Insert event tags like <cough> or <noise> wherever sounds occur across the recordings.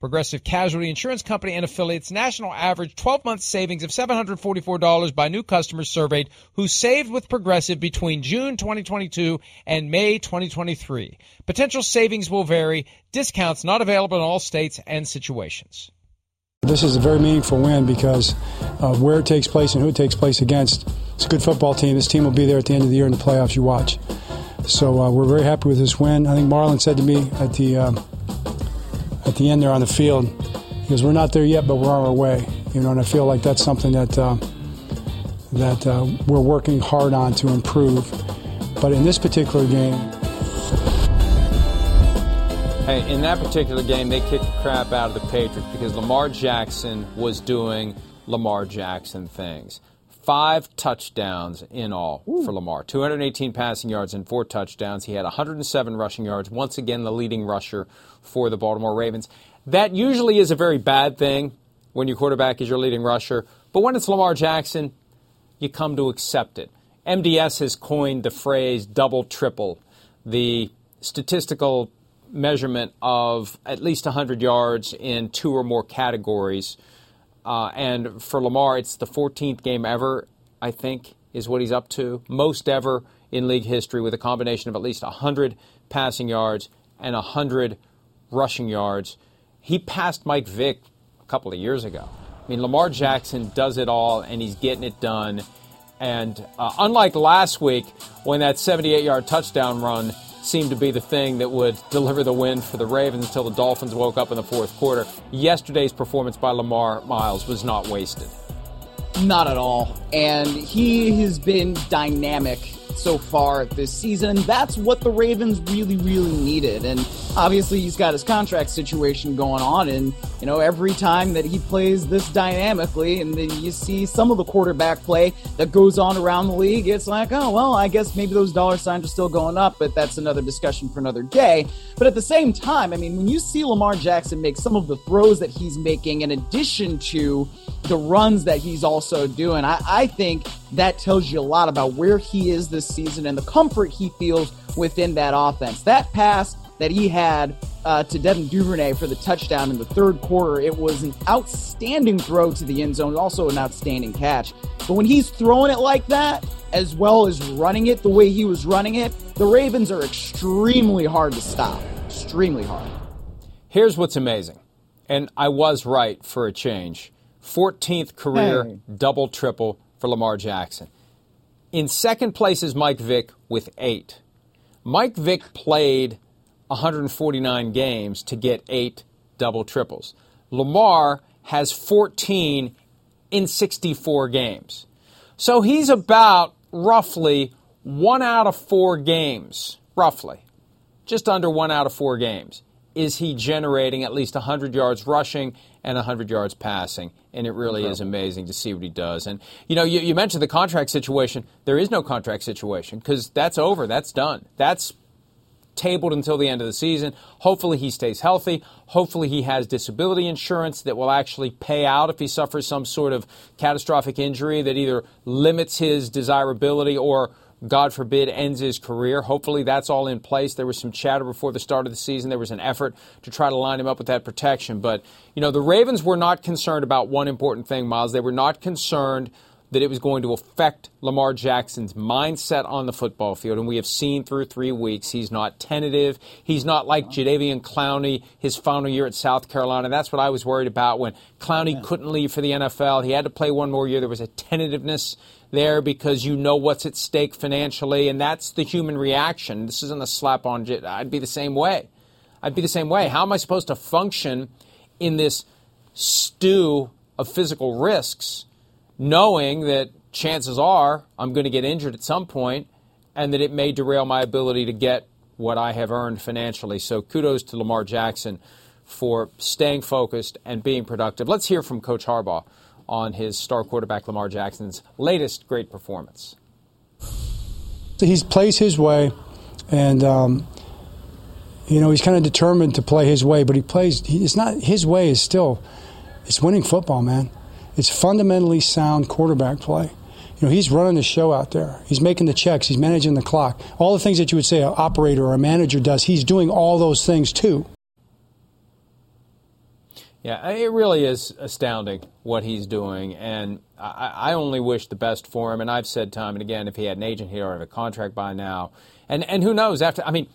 Progressive Casualty Insurance Company and affiliates national average 12 month savings of $744 by new customers surveyed who saved with Progressive between June 2022 and May 2023. Potential savings will vary. Discounts not available in all states and situations. This is a very meaningful win because of where it takes place and who it takes place against. It's a good football team. This team will be there at the end of the year in the playoffs. You watch. So uh, we're very happy with this win. I think Marlon said to me at the uh, at the end there on the field, Because "We're not there yet, but we're on our way." You know, and I feel like that's something that uh, that uh, we're working hard on to improve. But in this particular game, hey, in that particular game, they kicked the crap out of the Patriots because Lamar Jackson was doing Lamar Jackson things five touchdowns in all Ooh. for Lamar 218 passing yards and four touchdowns. He had 107 rushing yards, once again, the leading rusher for the Baltimore Ravens. That usually is a very bad thing when your quarterback is your leading rusher, but when it's Lamar Jackson, you come to accept it. MDS has coined the phrase double triple, the statistical measurement of at least 100 yards in two or more categories uh, and for Lamar, it's the 14th game ever, I think, is what he's up to. Most ever in league history with a combination of at least 100 passing yards and 100 rushing yards. He passed Mike Vick a couple of years ago. I mean, Lamar Jackson does it all, and he's getting it done. And uh, unlike last week, when that 78 yard touchdown run seemed to be the thing that would deliver the win for the Ravens until the Dolphins woke up in the fourth quarter. Yesterday's performance by Lamar Myles was not wasted. Not at all. And he has been dynamic so far this season, that's what the Ravens really, really needed. And obviously, he's got his contract situation going on, and you know, every time that he plays this dynamically, and then you see some of the quarterback play that goes on around the league, it's like, oh well, I guess maybe those dollar signs are still going up, but that's another discussion for another day. But at the same time, I mean, when you see Lamar Jackson make some of the throws that he's making, in addition to the runs that he's also doing, I, I think that tells you a lot about where he is this season and the comfort he feels within that offense. That pass that he had uh, to Devin Duvernay for the touchdown in the third quarter, it was an outstanding throw to the end zone, also an outstanding catch. But when he's throwing it like that, as well as running it the way he was running it, the Ravens are extremely hard to stop. Extremely hard. Here's what's amazing, and I was right for a change. 14th career hey. double triple for Lamar Jackson. In second place is Mike Vick with eight. Mike Vick played 149 games to get eight double triples. Lamar has 14 in 64 games. So he's about roughly one out of four games, roughly, just under one out of four games, is he generating at least 100 yards rushing and 100 yards passing. And it really Incredible. is amazing to see what he does. And, you know, you, you mentioned the contract situation. There is no contract situation because that's over. That's done. That's tabled until the end of the season. Hopefully he stays healthy. Hopefully he has disability insurance that will actually pay out if he suffers some sort of catastrophic injury that either limits his desirability or God forbid, ends his career. Hopefully, that's all in place. There was some chatter before the start of the season. There was an effort to try to line him up with that protection. But, you know, the Ravens were not concerned about one important thing, Myles. They were not concerned that it was going to affect Lamar Jackson's mindset on the football field. And we have seen through three weeks, he's not tentative. He's not like Jadeveon Clowney his final year at South Carolina. That's what I was worried about when Clowney yeah. couldn't leave for the NFL. He had to play one more year. There was a tentativeness there because you know what's at stake financially, and that's the human reaction. This isn't a slap on. I'd be the same way. I'd be the same way. How am I supposed to function in this stew of physical risks? knowing that chances are I'm going to get injured at some point and that it may derail my ability to get what I have earned financially. So kudos to Lamar Jackson for staying focused and being productive. Let's hear from Coach Harbaugh on his star quarterback Lamar Jackson's latest great performance. He plays his way, and um, you know he's kind of determined to play his way. But he plays. He, it's not his way. Is still, it's winning football, man. It's fundamentally sound quarterback play. You know, he's running the show out there. He's making the checks. He's managing the clock. All the things that you would say an operator or a manager does, he's doing all those things too. Yeah, it really is astounding what he's doing, and I, I, only wish the best for him. And I've said time and again, if he had an agent, already have a contract by now. And and who knows? After I mean,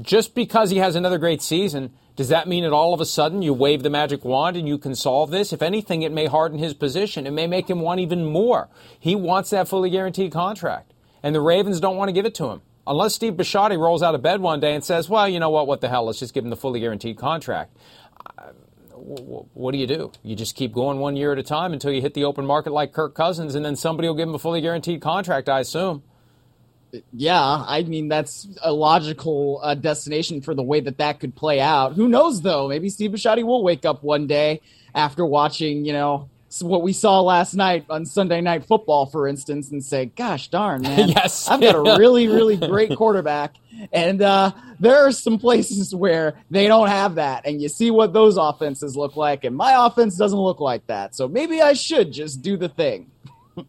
just because he has another great season does that mean that all of a sudden you wave the magic wand and you can solve this? If anything, it may harden his position. It may make him want even more. He wants that fully guaranteed contract. And the Ravens don't want to give it to him. Unless Steve Bisciotti rolls out of bed one day and says, well, you know what, what the hell, let's just give him the fully guaranteed contract. What do you do? You just keep going one year at a time until you hit the open market like Kirk Cousins, and then somebody will give him a fully guaranteed contract, I assume yeah, I mean that's a logical uh, destination for the way that that could play out. Who knows though? Maybe Steve Bisciotti will wake up one day after watching, you know, what we saw last night on Sunday Night Football, for instance, and say, "Gosh darn, man, <laughs> yes, I've got a really, really great quarterback." And uh, there are some places where they don't have that, and you see what those offenses look like, and my offense doesn't look like that. So maybe I should just do the thing. <laughs>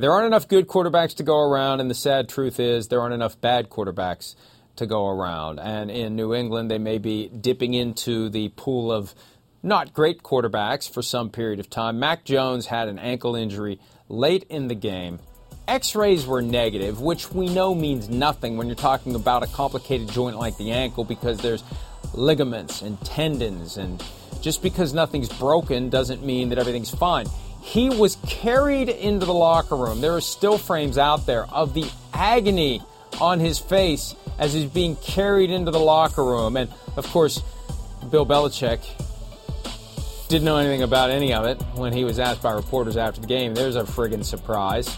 There aren't enough good quarterbacks to go around, and the sad truth is there aren't enough bad quarterbacks to go around. And in New England, they may be dipping into the pool of not great quarterbacks for some period of time. Mac Jones had an ankle injury late in the game. X rays were negative, which we know means nothing when you're talking about a complicated joint like the ankle because there's ligaments and tendons, and just because nothing's broken doesn't mean that everything's fine. He was carried into the locker room. There are still frames out there of the agony on his face as he's being carried into the locker room. And of course, Bill Belichick didn't know anything about any of it when he was asked by reporters after the game. There's a friggin' surprise.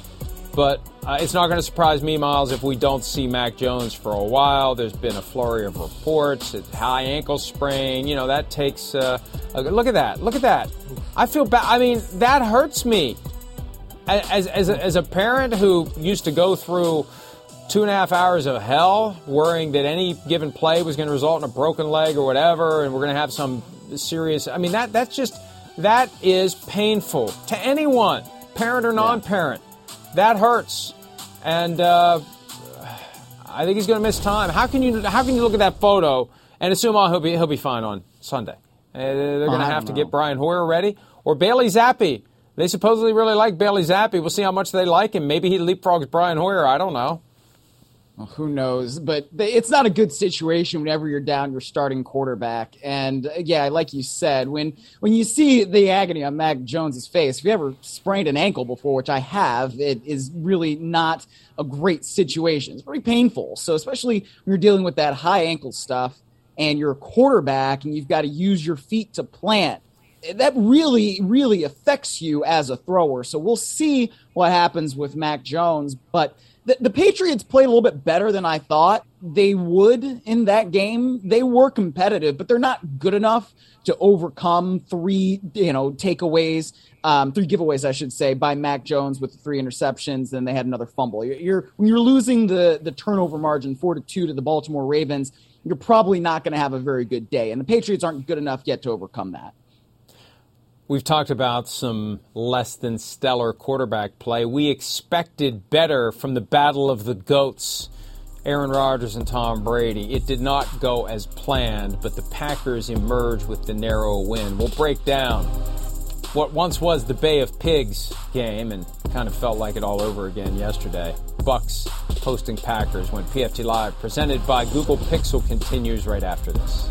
But uh, it's not going to surprise me, Myles, if we don't see Mac Jones for a while. There's been a flurry of reports. High ankle sprain. You know, that takes. Uh, look at that. Look at that. I feel bad. I mean, that hurts me. As, as, a, as a parent who used to go through two and a half hours of hell worrying that any given play was going to result in a broken leg or whatever, and we're going to have some serious. I mean, that that's just. That is painful to anyone, parent or non parent. Yeah that hurts, and uh, I think he's going to miss time. How can you how can you look at that photo and assume oh he'll be he'll be fine on Sunday? Uh, they're going to have to get Brian Hoyer ready or Bailey Zappe. They supposedly really like Bailey Zappe. We'll see how much they like him. Maybe he leapfrogs Brian Hoyer. I don't know. Well, who knows? But it's not a good situation whenever you're down your starting quarterback. And uh, yeah, like you said, when when you see the agony on Mac Jones's face, if you ever sprained an ankle before, which I have, it is really not a great situation. It's very painful. So especially when you're dealing with that high ankle stuff, and you're a quarterback, and you've got to use your feet to plant that really, really affects you as a thrower. So we'll see what happens with Mac Jones. But the, the Patriots played a little bit better than I thought they would in that game. They were competitive, but they're not good enough to overcome three, you know, takeaways, um, three giveaways, I should say, by Mac Jones with three interceptions. Then they had another fumble. You're, you're when you're losing the the turnover margin four to two to the Baltimore Ravens, you're probably not going to have a very good day. And the Patriots aren't good enough yet to overcome that. We've talked about some less than stellar quarterback play. We expected better from the battle of the GOATs, Aaron Rodgers and Tom Brady. It did not go as planned, but the Packers emerged with the narrow win. We'll break down what once was the Bay of Pigs game and kind of felt like it all over again yesterday. Bucks hosting Packers when PFT Live presented by Google Pixel continues right after this.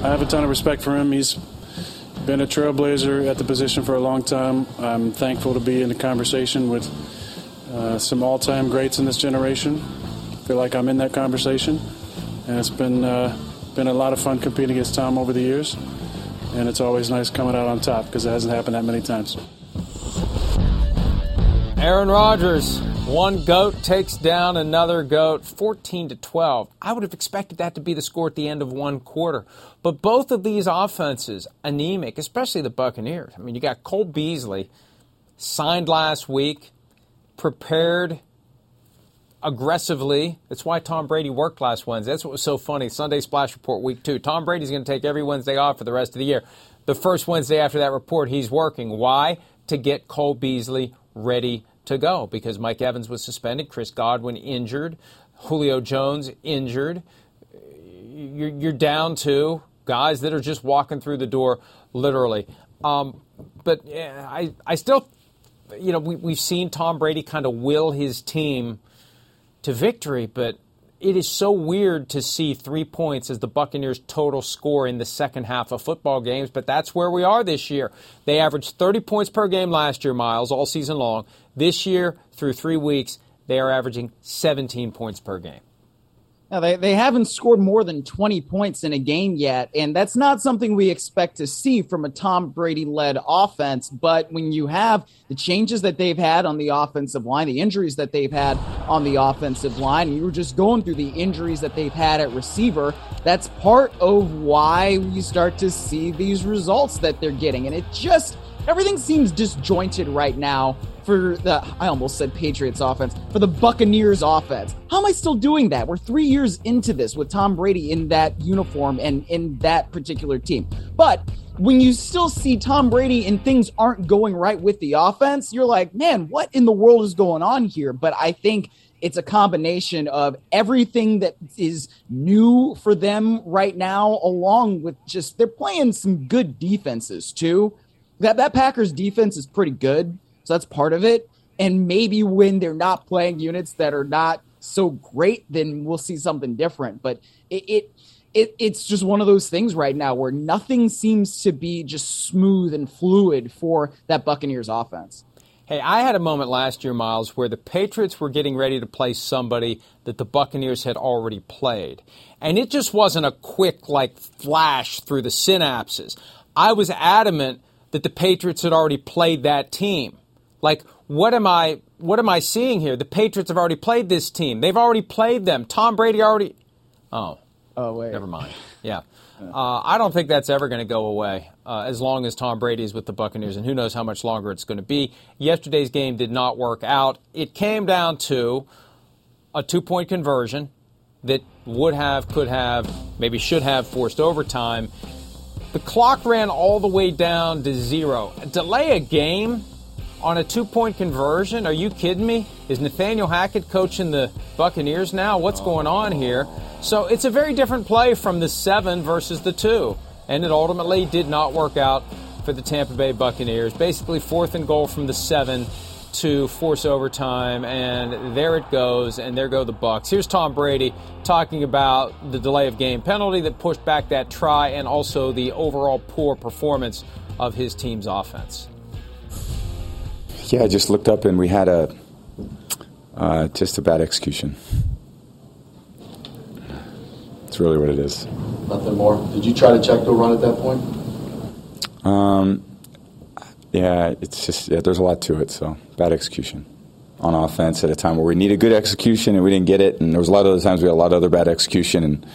I have a ton of respect for him. He's been a trailblazer at the position for a long time. I'm thankful to be in the conversation with uh, some all-time greats in this generation. I feel like I'm in that conversation, and it's been uh, been a lot of fun competing against Tom over the years. And it's always nice coming out on top because it hasn't happened that many times. Aaron Rodgers, one goat takes down another goat, 14 to 12. I would have expected that to be the score at the end of one quarter. But both of these offenses, anemic, especially the Buccaneers. I mean, you got Cole Beasley, signed last week, prepared aggressively. That's why Tom Brady worked last Wednesday. That's what was so funny. Sunday Splash Report week two. Tom Brady's going to take every Wednesday off for the rest of the year. The first Wednesday after that report, he's working. Why? To get Cole Beasley ready to go because Mike Evans was suspended, Chris Godwin injured, Julio Jones injured. You're, you're down to guys that are just walking through the door, literally. Um, but I, I still, you know, we, we've seen Tom Brady kind of will his team to victory, but it is so weird to see three points as the Buccaneers' total score in the second half of football games, but that's where we are this year. They averaged 30 points per game last year, Myles, all season long. This year, through three weeks, they are averaging 17 points per game. Now, they, they haven't scored more than 20 points in a game yet, and that's not something we expect to see from a Tom Brady led offense. But when you have the changes that they've had on the offensive line, the injuries that they've had on the offensive line, you were just going through the injuries that they've had at receiver, that's part of why we start to see these results that they're getting. And it just, everything seems disjointed right now for the I almost said Patriots offense, for the Buccaneers offense. How am I still doing that? We're 3 years into this with Tom Brady in that uniform and in that particular team. But when you still see Tom Brady and things aren't going right with the offense, you're like, "Man, what in the world is going on here?" But I think it's a combination of everything that is new for them right now, along with just they're playing some good defenses too. That that Packers defense is pretty good. So that's part of it. And maybe when they're not playing units that are not so great, then we'll see something different. But it, it it, it's just one of those things right now where nothing seems to be just smooth and fluid for that Buccaneers offense. Hey, I had a moment last year, Myles, where the Patriots were getting ready to play somebody that the Buccaneers had already played. And it just wasn't a quick, like, flash through the synapses. I was adamant that the Patriots had already played that team. Like, what am I what am I seeing here? The Patriots have already played this team. They've already played them. Tom Brady already. Oh. Oh wait. Never mind. Yeah. Uh, I don't think that's ever going to go away uh, as long as Tom Brady is with the Buccaneers, and who knows how much longer it's going to be. Yesterday's game did not work out. It came down to a two point conversion that would have, could have, maybe should have forced overtime. The clock ran all the way down to zero. Delay a game on a two point conversion? Are you kidding me? Is Nathaniel Hackett coaching the Buccaneers now? What's going on here? So it's a very different play from the seven versus the two. And it ultimately did not work out for the Tampa Bay Buccaneers. Basically, fourth and goal from the seven to force overtime, and there it goes, and there go the Bucks. Here's Tom Brady talking about the delay of game penalty that pushed back that try, and also the overall poor performance of his team's offense. Yeah, I just looked up and we had a uh, just a bad execution. It's That's really what it is. Nothing more. Did you try to check the run at that point? Um, yeah, it's just yeah, there's a lot to it. So bad execution on offense at a time where we needed good execution and we didn't get it, and there was a lot of other times we had a lot of other bad execution. And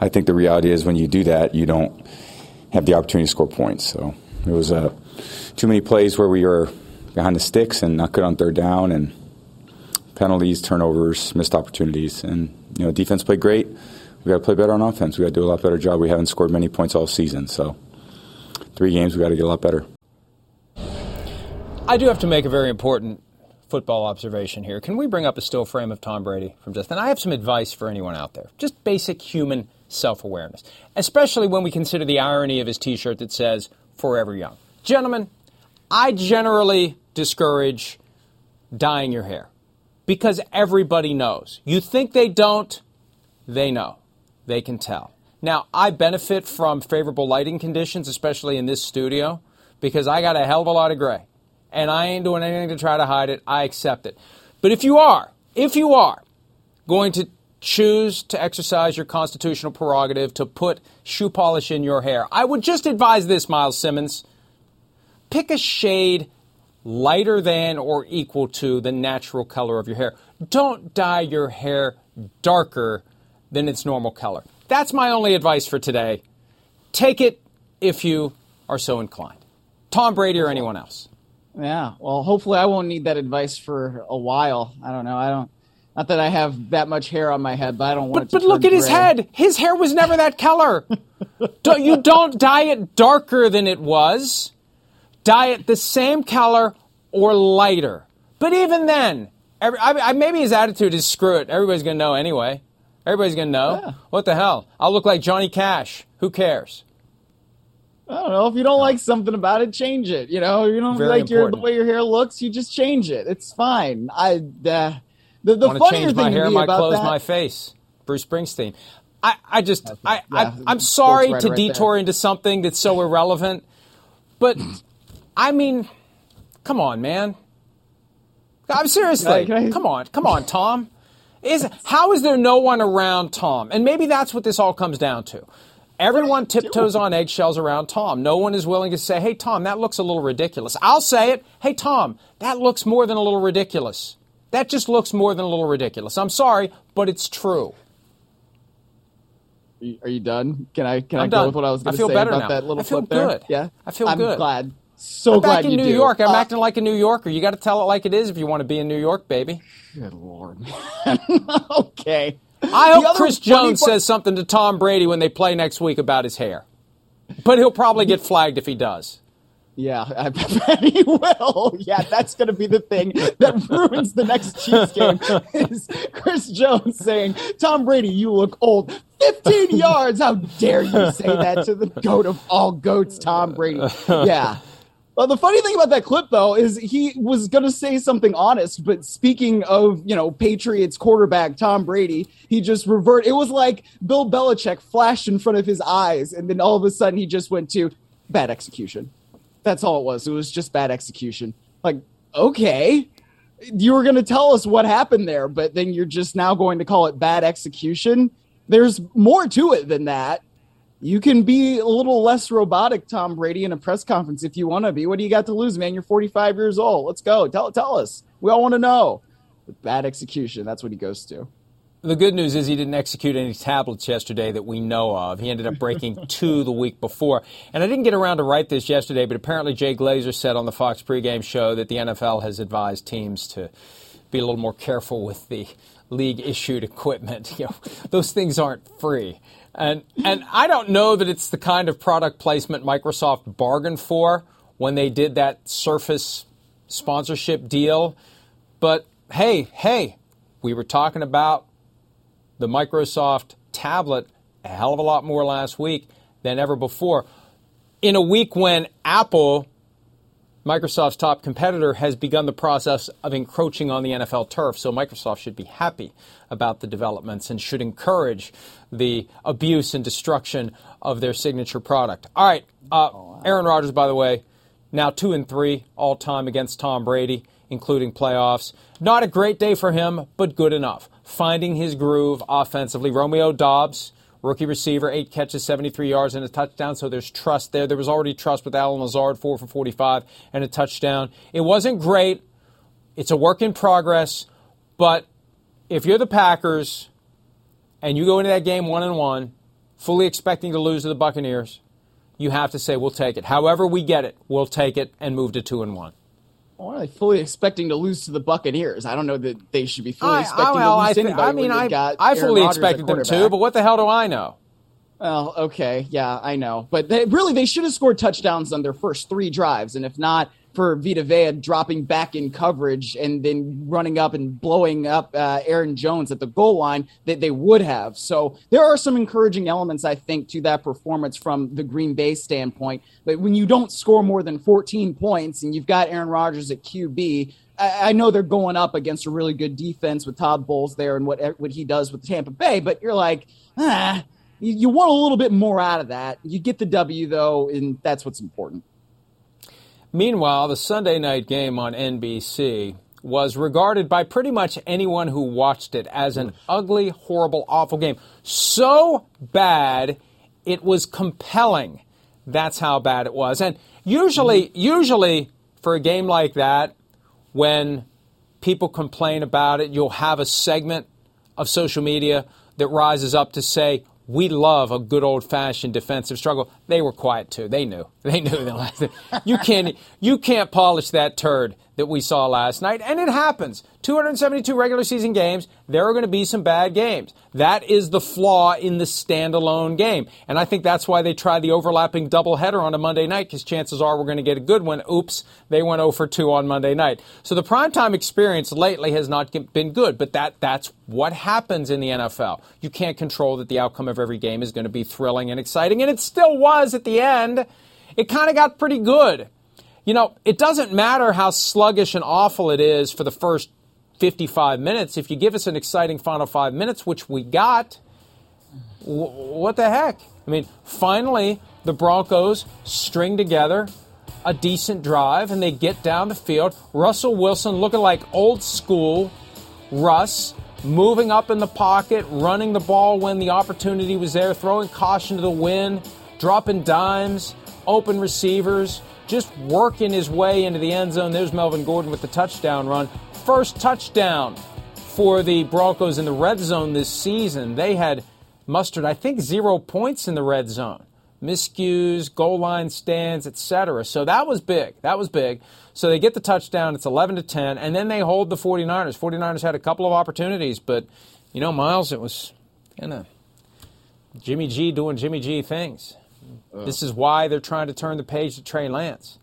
I think the reality is when you do that, you don't have the opportunity to score points. So there was uh, too many plays where we were behind the sticks and not good on third down, and penalties, turnovers, missed opportunities, and you know defense played great. We got to play better on offense. We got to do a lot better job. We haven't scored many points all season, so three games we got to get a lot better. I do have to make a very important football observation here. Can we bring up a still frame of Tom Brady from just? And I have some advice for anyone out there. Just basic human self-awareness, especially when we consider the irony of his T-shirt that says "Forever Young." Gentlemen, I generally discourage dyeing your hair because everybody knows. You think they don't, they know. They can tell. Now, I benefit from favorable lighting conditions, especially in this studio, because I got a hell of a lot of gray. And I ain't doing anything to try to hide it. I accept it. But if you are, if you are going to choose to exercise your constitutional prerogative to put shoe polish in your hair, I would just advise this, Myles Simmons. Pick a shade lighter than or equal to the natural color of your hair. Don't dye your hair darker than its normal color. That's my only advice for today. Take it if you are so inclined. Tom Brady or anyone else. Yeah, well, hopefully I won't need that advice for a while. I don't know. I don't. Not that I have that much hair on my head, but I don't want but, But look at gray. his head. His hair was never that color. <laughs> don't, you don't dye it darker than it was. Dye it the same color or lighter. But even then, every, I, I, maybe his attitude is screw it. Everybody's going to know anyway. Everybody's going to know. Yeah. What the hell? I'll look like Johnny Cash. Who cares? I don't know. If you don't like something about it, change it. You know, you don't Very like your the way your hair looks, you just change it. It's fine. I uh, the the I funnier change my thing hair, to me my about clothes, that, my face. Bruce Springsteen. I, I just, I, yeah, I, I'm sorry ghostwriter to right detour there. into something that's so irrelevant, but I mean, come on, man. I'm seriously, Can I- can I- come on, come on, Tom. Is how is there no one around Tom? And maybe that's what this all comes down to. Everyone tiptoes on eggshells around Tom. No one is willing to say, "Hey, Tom, that looks a little ridiculous." I'll say it. "Hey, Tom, that looks more than a little ridiculous." That just looks more than a little ridiculous. I'm sorry, but it's true. Are you done? Can I can i I'm go done. with what I was I going to feel say better about now. that little I feel flip there? good. Yeah, I feel I'm good. glad. So I'm glad back in you New do. York. I'm Uh, acting like a New Yorker. You got to tell it like it is if you want to be in New York, baby. Good lord. <laughs> okay. I hope Chris Jones part- says something to Tom Brady when they play next week about his hair. But he'll probably get flagged if he does. Yeah, I bet he will. Yeah, that's going to be the thing that ruins the next Chiefs game. Is Chris Jones saying, "Tom Brady, you look old." 15 yards. How dare you say that to the goat of all goats, Tom Brady? Yeah. Well, the funny thing about that clip, though, is he was going to say something honest, but speaking of, you know, Patriots quarterback Tom Brady, he just revert. It was like Bill Belichick flashed in front of his eyes, and then all of a sudden he just went to bad execution. That's all it was. It was just bad execution. Like, okay, you were going to tell us what happened there, but then you're just now going to call it bad execution. There's more to it than that. You can be a little less robotic, Tom Brady, in a press conference if you want to be. What do you got to lose, man? You're 45 years old. Let's go. Tell tell us. We all want to know. But bad execution. That's what he goes to. The good news is he didn't execute any tablets yesterday that we know of. He ended up breaking <laughs> two the week before. And I didn't get around to write this yesterday, but apparently Jay Glazer said on the Fox pregame show that the NFL has advised teams to be a little more careful with the league issued equipment. <laughs> You know, those things aren't free. And and I don't know that it's the kind of product placement Microsoft bargained for when they did that Surface sponsorship deal. But hey, hey, we were talking about the Microsoft tablet a hell of a lot more last week than ever before. In a week when Apple, Microsoft's top competitor, has begun the process of encroaching on the NFL turf, so Microsoft should be happy about the developments and should encourage the abuse and destruction of their signature product. All right, uh, Aaron Rodgers, by the way, now two and three all time against Tom Brady, including playoffs. Not a great day for him, but good enough. Finding his groove offensively. Romeo Doubs rookie receiver, eight catches, 73 yards, and a touchdown. So there's trust there. There was already trust with Allen Lazard, four for 45 and a touchdown. It wasn't great. It's a work in progress. But if you're the Packers and you go into that game one and one, fully expecting to lose to the Buccaneers, you have to say we'll take it. However we get it, we'll take it and move to two and one. Or are they fully expecting to lose to the Buccaneers? I don't know that they should be fully I, expecting well, to lose I, anybody. I mean, I, I fully expected them to, but what the hell do I know? Well, okay, yeah, I know, but they, really, they should have scored touchdowns on their first three drives, and if not, for Vita Vea dropping back in coverage and then running up and blowing up uh, Aaron Jones at the goal line that they would have. So there are some encouraging elements, I think, to that performance from the Green Bay standpoint. But when you don't score more than 14 points and you've got Aaron Rodgers at QB, I, know they're going up against a really good defense with Todd Bowles there and what what he does with Tampa Bay, but you're like, ah, you want a little bit more out of that. You get the W though, and that's what's important. Meanwhile, the Sunday night game on NBC was regarded by pretty much anyone who watched it as an mm. ugly, horrible, awful game. So bad, it was compelling. That's how bad it was. And usually, mm-hmm. usually for a game like that, when people complain about it, you'll have a segment of social media that rises up to say, we love a good old fashioned defensive struggle. They were quiet too. They knew. <laughs> They knew the last You can't you can't polish that turd that we saw last night, and it happens. 272 regular season games, there are going to be some bad games. That is the flaw in the standalone game. And I think that's why they tried the overlapping doubleheader on a Monday night, because chances are we're going to get a good one. Oops, they went 0 for 2 on Monday night. So the primetime experience lately has not been good, but that, that's what happens in the NFL. You can't control that the outcome of every game is going to be thrilling and exciting, and it still was at the end. It kind of got pretty good. You know, it doesn't matter how sluggish and awful it is for the first 55 minutes. If you give us an exciting final five minutes, which we got, w- what the heck? I mean, finally, the Broncos string together a decent drive and they get down the field. Russell Wilson looking like old school Russ, moving up in the pocket, running the ball when the opportunity was there, throwing caution to the wind, dropping dimes, open receivers just working his way into the end zone. There's Melvin Gordon with the touchdown run. First touchdown for the Broncos in the red zone this season. They had mustered, I think, zero points in the red zone. Miscues, goal line stands, etc. So that was big. That was big. So they get the touchdown. It's 11 to 10, and then they hold the 49ers. 49ers had a couple of opportunities, but you know, Myles, it was kind of Jimmy G doing Jimmy G things. Uh. This is why they're trying to turn the page to Trey Lance.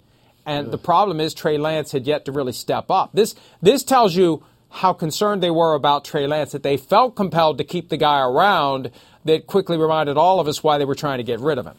And the problem is Trey Lance had yet to really step up. This this tells you how concerned they were about Trey Lance that they felt compelled to keep the guy around that quickly reminded all of us why they were trying to get rid of him.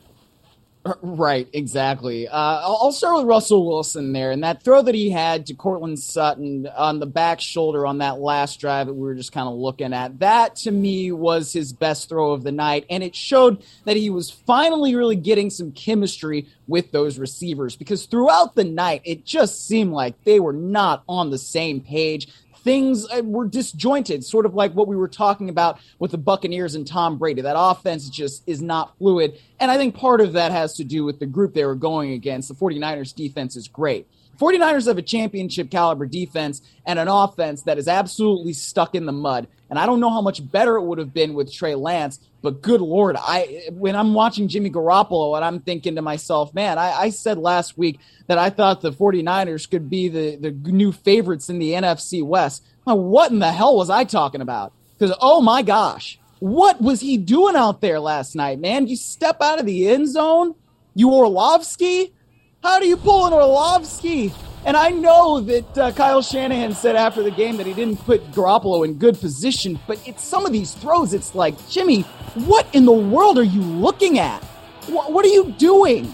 <laughs> Right, exactly. Uh, I'll start with Russell Wilson there, and that throw that he had to Courtland Sutton on the back shoulder on that last drive that we were just kind of looking at. That to me was his best throw of the night, and it showed that he was finally really getting some chemistry with those receivers because throughout the night it just seemed like they were not on the same page things uh, were disjointed, sort of like what we were talking about with the Buccaneers and Tom Brady. That offense just is not fluid. And I think part of that has to do with the group they were going against. The 49ers defense is great. 49ers have a championship caliber defense and an offense that is absolutely stuck in the mud. And I don't know how much better it would have been with Trey Lance, but good lord, I when I'm watching Jimmy Garoppolo and I'm thinking to myself, man, I, I said last week that I thought the 49ers could be the, the new favorites in the NFC West. what in the hell was I talking about? Because oh my gosh, what was he doing out there last night, man? You step out of the end zone, you Orlovsky. How do you pull an Orlovsky? And I know that uh, Kyle Shanahan said after the game that he didn't put Garoppolo in good position, but it's some of these throws. It's like, Jimmy, what in the world are you looking at? What, what are you doing?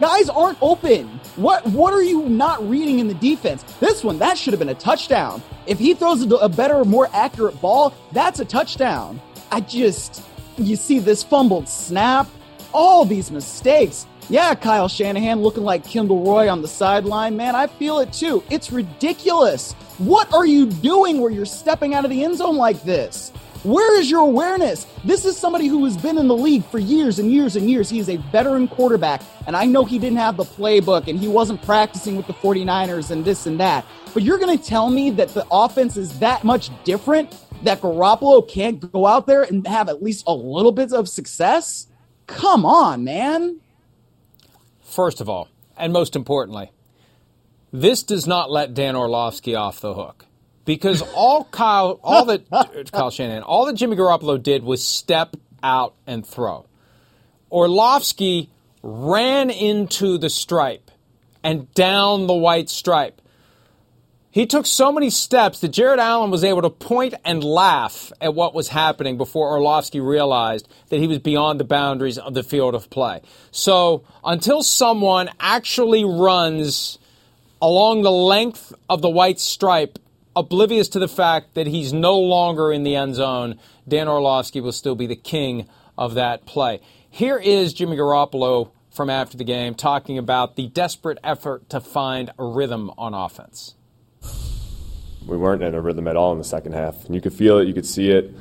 Guys aren't open. What what are you not reading in the defense? This one that should have been a touchdown. If he throws a, a better, more accurate ball, that's a touchdown. I just you see this fumbled snap, all these mistakes. Yeah, Kyle Shanahan looking like Kendall Roy on the sideline. Man, I feel it too. It's ridiculous. What are you doing where you're stepping out of the end zone like this? Where is your awareness? This is somebody who has been in the league for years and years and years. He is a veteran quarterback, and I know he didn't have the playbook and he wasn't practicing with the 49ers and this and that. But you're going to tell me that the offense is that much different that Garoppolo can't go out there and have at least a little bit of success? Come on, man. First of all, and most importantly, this does not let Dan Orlovsky off the hook. Because all <laughs> Kyle, all that <laughs> Kyle Shanahan, all that Jimmy Garoppolo did was step out and throw. Orlovsky ran into the stripe and down the white stripe. He took so many steps that Jared Allen was able to point and laugh at what was happening before Orlovsky realized that he was beyond the boundaries of the field of play. So until someone actually runs along the length of the white stripe, oblivious to the fact that he's no longer in the end zone, Dan Orlovsky will still be the king of that play. Here is Jimmy Garoppolo from after the game talking about the desperate effort to find a rhythm on offense we weren't in a rhythm at all in the second half. And you could feel it, you could see it.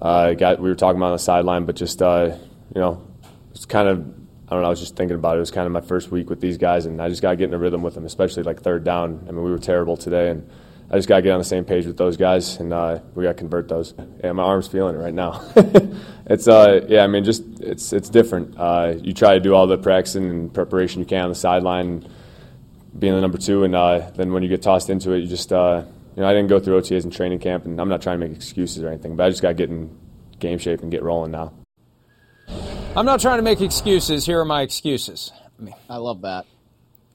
Uh, got, we were talking about on the sideline, but just, uh, you know, it's kind of, I don't know, I was just thinking about it. It was kind of my first week with these guys, and I just got to get in a rhythm with them, especially like third down. I mean, we were terrible today, and I just got to get on the same page with those guys, and uh, we got to convert those. Yeah, my arm's feeling it right now. <laughs> it's, uh, yeah, I mean, just, it's, it's different. Uh, you try to do all the practicing and preparation you can on the sideline, being the number two, and uh, then when you get tossed into it, you just, you know, I didn't go through OTAs and training camp, and I'm not trying to make excuses or anything, but I just got to get in game shape and get rolling now. I'm not trying to make excuses. Here are my excuses. I, mean, I love that.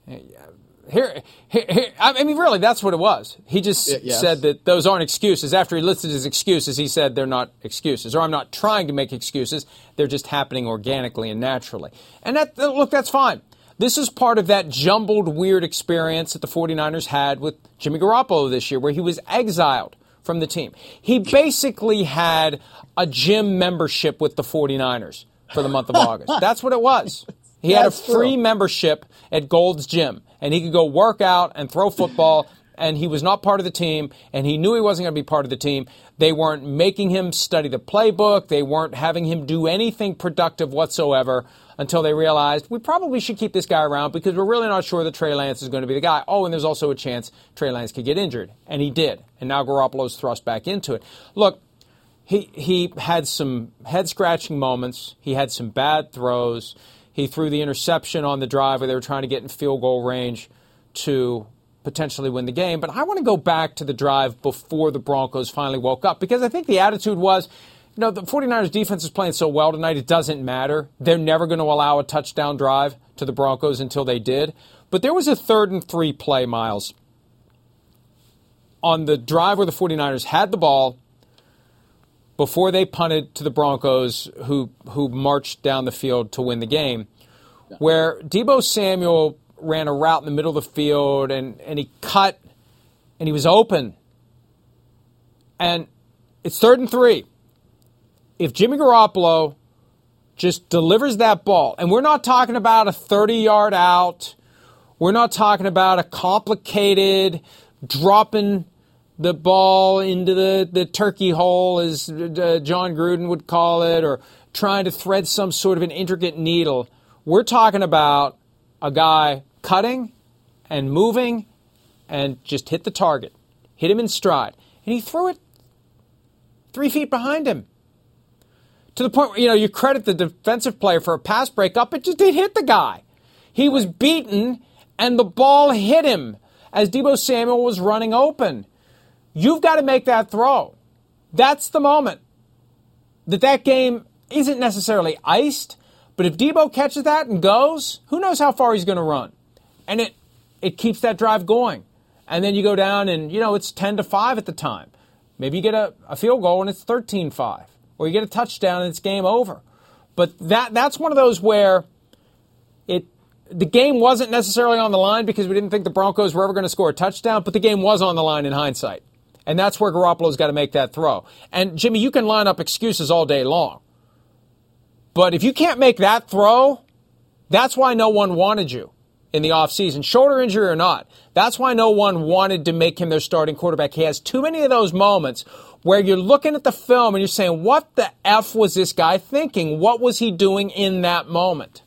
Here, here, here, I mean, really, that's what it was. He just yes. said that those aren't excuses. After he listed his excuses, he said they're not excuses, or I'm not trying to make excuses. They're just happening organically and naturally. And that, look, that's fine. This is part of that jumbled, weird experience that the 49ers had with Jimmy Garoppolo this year, where he was exiled from the team. He basically had a gym membership with the 49ers for the month of <laughs> August. That's what it was. He had a free true. membership at Gold's Gym, and he could go work out and throw football, and he was not part of the team, and he knew he wasn't going to be part of the team. They weren't making him study the playbook, they weren't having him do anything productive whatsoever until they realized we probably should keep this guy around because we're really not sure that Trey Lance is going to be the guy. Oh, and there's also a chance Trey Lance could get injured. And he did. And now Garoppolo's thrust back into it. Look, he, he had some head scratching moments. He had some bad throws. He threw the interception on the drive where they were trying to get in field goal range to potentially win the game. But I want to go back to the drive before the Broncos finally woke up because I think the attitude was you know, the 49ers defense is playing so well tonight, it doesn't matter. They're never going to allow a touchdown drive to the Broncos until they did. But there was a third and three play, Myles, on the drive where the 49ers had the ball before they punted to the Broncos, who, who marched down the field to win the game, where Deebo Samuel ran a route in the middle of the field and, and he cut and he was open. And it's third and three if Jimmy Garoppolo just delivers that ball, and we're not talking about a 30 yard out, we're not talking about a complicated dropping the ball into the, the turkey hole, as uh, Jon Gruden would call it, or trying to thread some sort of an intricate needle. We're talking about a guy cutting and moving and just hit the target, hit him in stride. And he threw it three feet behind him to the point where, you know, you credit the defensive player for a pass breakup. It just did hit the guy. He was beaten, and the ball hit him as Deebo Samuel was running open. You've got to make that throw. That's the moment that that game isn't necessarily iced, but if Deebo catches that and goes, who knows how far he's going to run? And it it keeps that drive going. And then you go down and, you know, it's 10 to 5 at the time. Maybe you get a, a field goal and it's 13 5 or you get a touchdown and it's game over. But that that's one of those where it the game wasn't necessarily on the line because we didn't think the Broncos were ever going to score a touchdown, but the game was on the line in hindsight. And that's where Garoppolo's got to make that throw. And Jimmy, you can line up excuses all day long. But if you can't make that throw, that's why no one wanted you in the offseason, shoulder injury or not. That's why no one wanted to make him their starting quarterback. He has too many of those moments where you're looking at the film and you're saying, what the F was this guy thinking? What was he doing in that moment?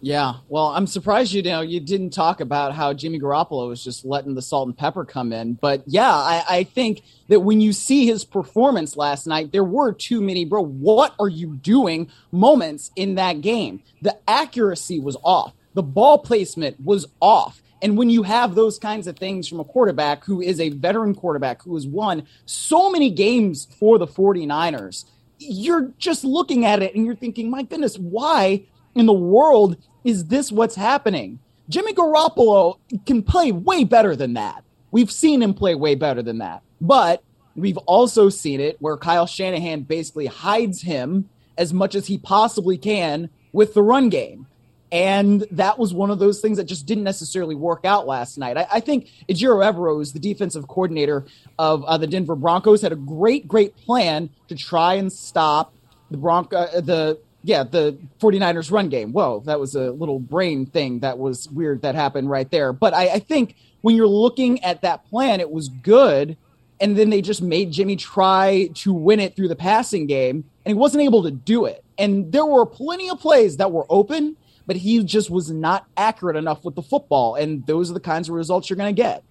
Yeah, well, I'm surprised you know you didn't talk about how Jimmy Garoppolo was just letting the salt and pepper come in. But yeah, I, I think that when you see his performance last night, there were too many, bro. What are you doing? Moments in that game, the accuracy was off, the ball placement was off. And when you have those kinds of things from a quarterback who is a veteran quarterback who has won so many games for the 49ers, you're just looking at it and you're thinking, my goodness, why in the world is this what's happening? Jimmy Garoppolo can play way better than that. We've seen him play way better than that. But we've also seen it where Kyle Shanahan basically hides him as much as he possibly can with the run game. And that was one of those things that just didn't necessarily work out last night. I, I think Ejiro Evero, the defensive coordinator of uh, the Denver Broncos, had a great, great plan to try and stop the Bronco, uh, the yeah, the 49ers run game. Whoa, that was a little brain thing that was weird that happened right there. But I, I think when you're looking at that plan, it was good. And then they just made Jimmy try to win it through the passing game, and he wasn't able to do it. And there were plenty of plays that were open, but he just was not accurate enough with the football. And those are the kinds of results you're going to get.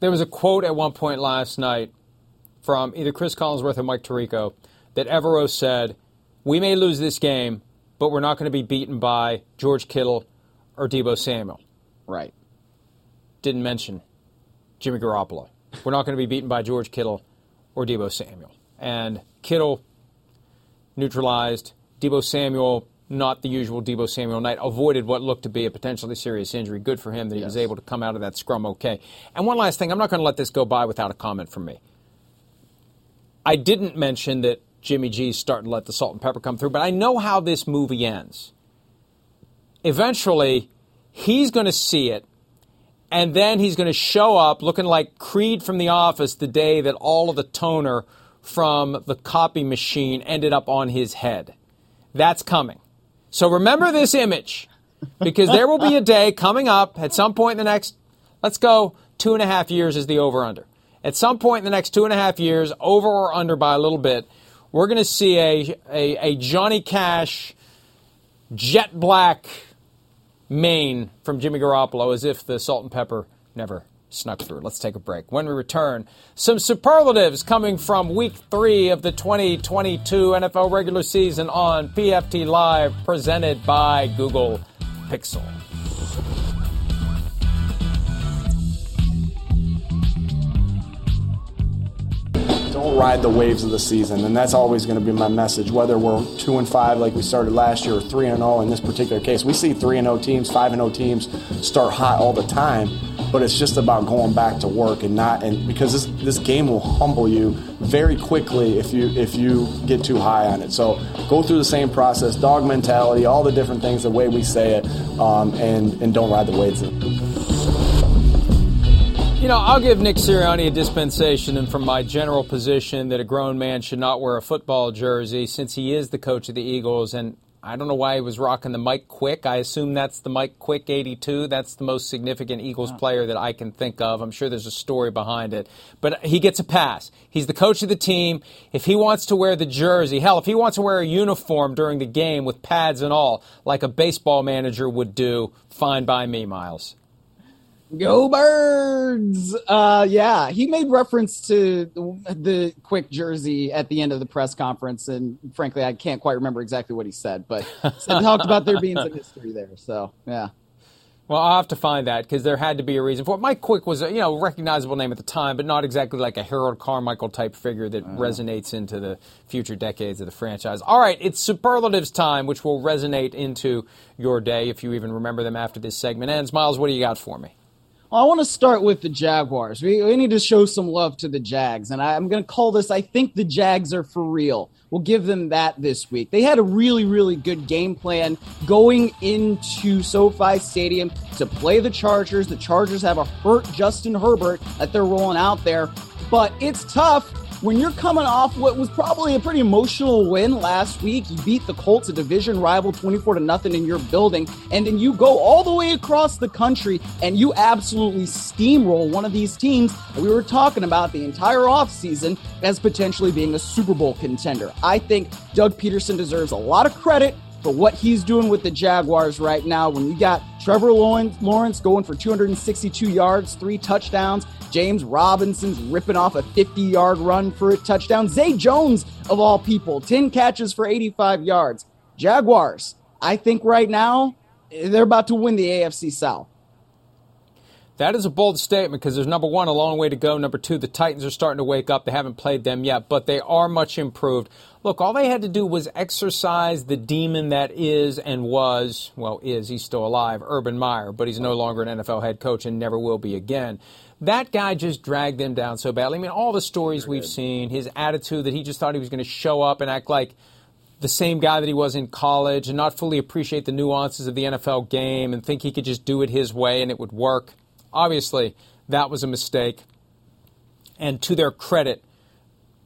There was a quote at one point last night from either Chris Collinsworth or Mike Tirico that Evero said, we may lose this game, but we're not going to be beaten by George Kittle or Deebo Samuel. Right. Didn't mention Jimmy Garoppolo. We're not going to be beaten by George Kittle or Deebo Samuel. And Kittle neutralized. Deebo Samuel, not the usual Deebo Samuel night, avoided what looked to be a potentially serious injury. Good for him that he yes. was able to come out of that scrum okay. And one last thing, I'm not going to let this go by without a comment from me. I didn't mention that Jimmy G's starting to let the salt and pepper come through. But I know how this movie ends. Eventually, he's going to see it, and then he's going to show up looking like Creed from The Office the day that all of the toner from the copy machine ended up on his head. That's coming. So remember this image because there will be a day coming up at some point in the next, let's go, two and a half years is the over under. At some point in the next two and a half years, over or under by a little bit, we're going to see a, a, a Johnny Cash jet black mane from Jimmy Garoppolo as if the salt and pepper never snuck through. Let's take a break. When we return, some superlatives coming from week three of the 2022 NFL regular season on PFT Live, presented by Google Pixel. Don't ride the waves of the season, and that's always going to be my message. Whether we're two and five like we started last year, or three and zero in this particular case, we see three and zero oh teams, five and zero teams start hot all the time. But it's just about going back to work and not and because this this game will humble you very quickly if you if you get too high on it. So go through the same process, dog mentality, all the different things, the way we say it, um, and and don't ride the waves. You know, I'll give Nick Sirianni a dispensation and from my general position that a grown man should not wear a football jersey since he is the coach of the Eagles. And I don't know why he was rocking the Mike Quick. I assume that's the Mike Quick 82. That's the most significant Eagles player that I can think of. I'm sure there's a story behind it. But he gets a pass. He's the coach of the team. If he wants to wear the jersey, hell, if he wants to wear a uniform during the game with pads and all, like a baseball manager would do, fine by me, Myles. Go birds! Uh, yeah, he made reference to the quick jersey at the end of the press conference, and frankly, I can't quite remember exactly what he said, but talked about there being some history there. So, yeah. Well, I'll have to find that because there had to be a reason for it. Mike Quick was a you know recognizable name at the time, but not exactly like a Harold Carmichael type figure that uh-huh. resonates into the future decades of the franchise. All right, it's superlatives time, which will resonate into your day if you even remember them after this segment ends. Myles, what do you got for me? I want to start with the Jaguars. We, we need to show some love to the Jags. And I, I'm going to call this I think the Jags are for real. We'll give them that this week. They had a really, really good game plan going into SoFi Stadium to play the Chargers. The Chargers have a hurt Justin Herbert that they're rolling out there, but it's tough when you're coming off what was probably a pretty emotional win last week, you beat the Colts, a division rival, 24 to nothing in your building, and then you go all the way across the country and you absolutely steamroll one of these teams we were talking about the entire offseason as potentially being a Super Bowl contender. I think Doug Pederson deserves a lot of credit for what he's doing with the Jaguars right now. When you got Trevor Lawrence going for 262 yards, three touchdowns, James Robinson's ripping off a 50 yard run for a touchdown, Zay Jones, of all people, 10 catches for 85 yards. Jaguars, I think right now, they're about to win the AFC South. That is a bold statement because there's number one, a long way to go. Number two, the Titans are starting to wake up. They haven't played them yet, but they are much improved. Look, all they had to do was exercise the demon that is and was, well, is, he's still alive, Urban Meyer, but he's no longer an NFL head coach and never will be again. That guy just dragged them down so badly. I mean, all the stories we've seen, his attitude that he just thought he was going to show up and act like the same guy that he was in college and not fully appreciate the nuances of the NFL game and think he could just do it his way and it would work. Obviously, that was a mistake. And to their credit,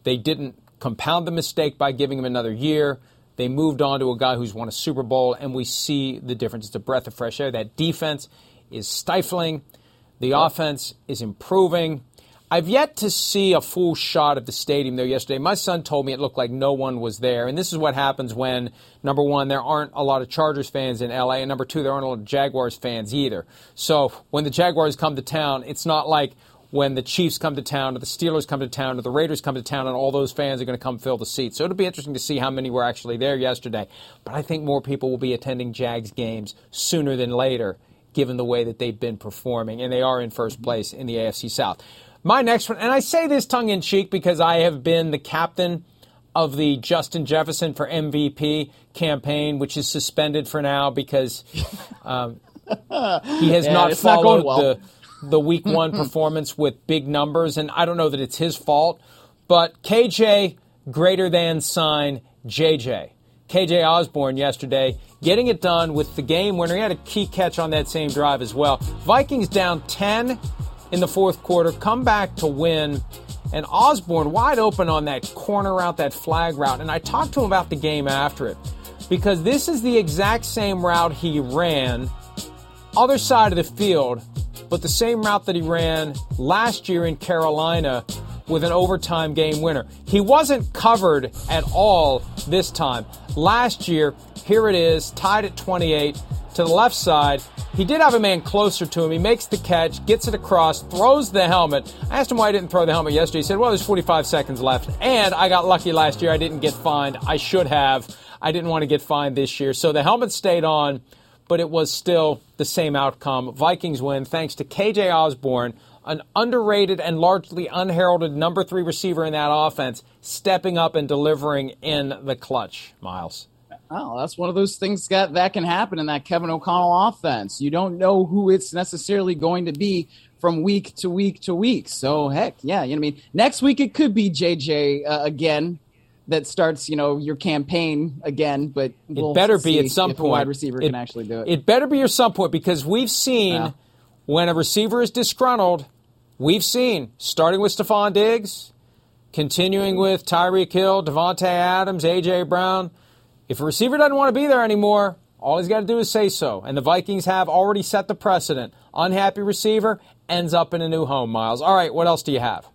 they didn't compound the mistake by giving him another year. They moved on to a guy who's won a Super Bowl, and we see the difference. It's a breath of fresh air. That defense is stifling. The offense is improving. I've yet to see a full shot of the stadium there yesterday. My son told me it looked like no one was there. And this is what happens when, number one, there aren't a lot of Chargers fans in LA, and number two, there aren't a lot of Jaguars fans either. So when the Jaguars come to town, it's not like when the Chiefs come to town or the Steelers come to town or the Raiders come to town and all those fans are going to come fill the seats. So it'll be interesting to see how many were actually there yesterday. But I think more people will be attending Jags games sooner than later given the way that they've been performing and they are in first place in the AFC South. My next one, and I say this tongue in cheek because I have been the captain of the Justin Jefferson for MVP campaign, which is suspended for now because <laughs> um, he has yeah, not followed not well. the the week <laughs> one performance with big numbers, and I don't know that it's his fault, but KJ greater than sign JJ. KJ Osborn yesterday getting it done with the game winner. He had a key catch on that same drive as well. Vikings down 10 in the fourth quarter, come back to win. And Osborn wide open on that corner route, that flag route. And I talked to him about the game after it because this is the exact same route he ran, other side of the field, but the same route that he ran last year in Carolina with an overtime game winner. He wasn't covered at all this time. Last year, here it is, tied at 28 to the left side. He did have a man closer to him. He makes the catch, gets it across, throws the helmet. I asked him why he didn't throw the helmet yesterday. He said, Well, there's 45 seconds left. And I got lucky last year. I didn't get fined. I should have. I didn't want to get fined this year. So the helmet stayed on, but it was still the same outcome. Vikings win thanks to KJ Osborn, an underrated and largely unheralded number three receiver in that offense, stepping up and delivering in the clutch, Myles. Oh, that's one of those things that, that can happen in that Kevin O'Connell offense. You don't know who it's necessarily going to be from week to week to week. So, heck, yeah, you know what I mean? Next week it could be JJ uh, again that starts, you know, your campaign again, but we'll it better be at some point. wide receiver it, can actually do it. It better be at some point because we've seen yeah. when a receiver is disgruntled, we've seen starting with Stefon Diggs, continuing with Tyreek Hill, Davante Adams, AJ Brown – if a receiver doesn't want to be there anymore, all he's got to do is say so. And the Vikings have already set the precedent. Unhappy receiver ends up in a new home, Myles. All right, what else do you have?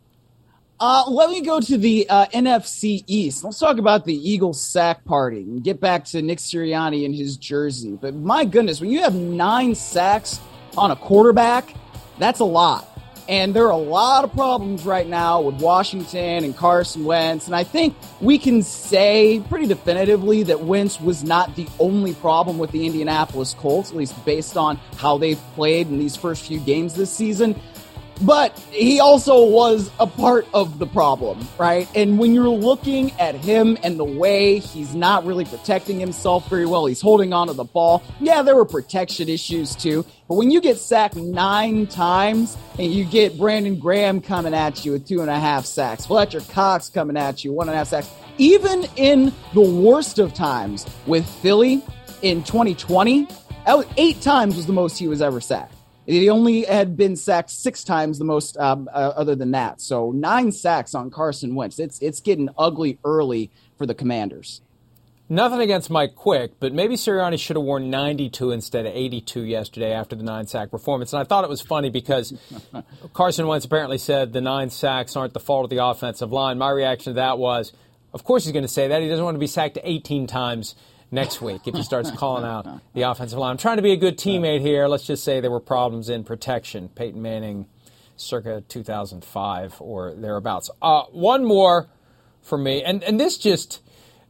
Uh, let me go to the uh, NFC East. Let's talk about the Eagles sack party and get back to Nick Sirianni and his jersey. But my goodness, when you have nine sacks on a quarterback, that's a lot. And there are a lot of problems right now with Washington and Carson Wentz. And I think we can say pretty definitively that Wentz was not the only problem with the Indianapolis Colts, at least based on how they've played in these first few games this season but he also was a part of the problem, right? And when you're looking at him and the way he's not really protecting himself very well, he's holding on to the ball. Yeah, there were protection issues too. But when you get sacked nine times and you get Brandon Graham coming at you with two and a half sacks, Fletcher Cox coming at you, one and a half sacks, even in the worst of times with Philly in 2020, eight times was the most he was ever sacked. He only had been sacked six times, the most um, uh, other than that. So nine sacks on Carson Wentz. It's it's getting ugly early for the Commanders. Nothing against Mike Quick, but maybe Sirianni should have worn 92 instead of 82 yesterday after the nine sack performance. And I thought it was funny because <laughs> Carson Wentz apparently said the nine sacks aren't the fault of the offensive line. My reaction to that was, of course he's going to say that. He doesn't want to be sacked 18 times next <laughs> week if he starts calling out the offensive line. I'm trying to be a good teammate here. Let's just say there were problems in protection. Peyton Manning, circa 2005 or thereabouts. Uh, one more for me, and and this just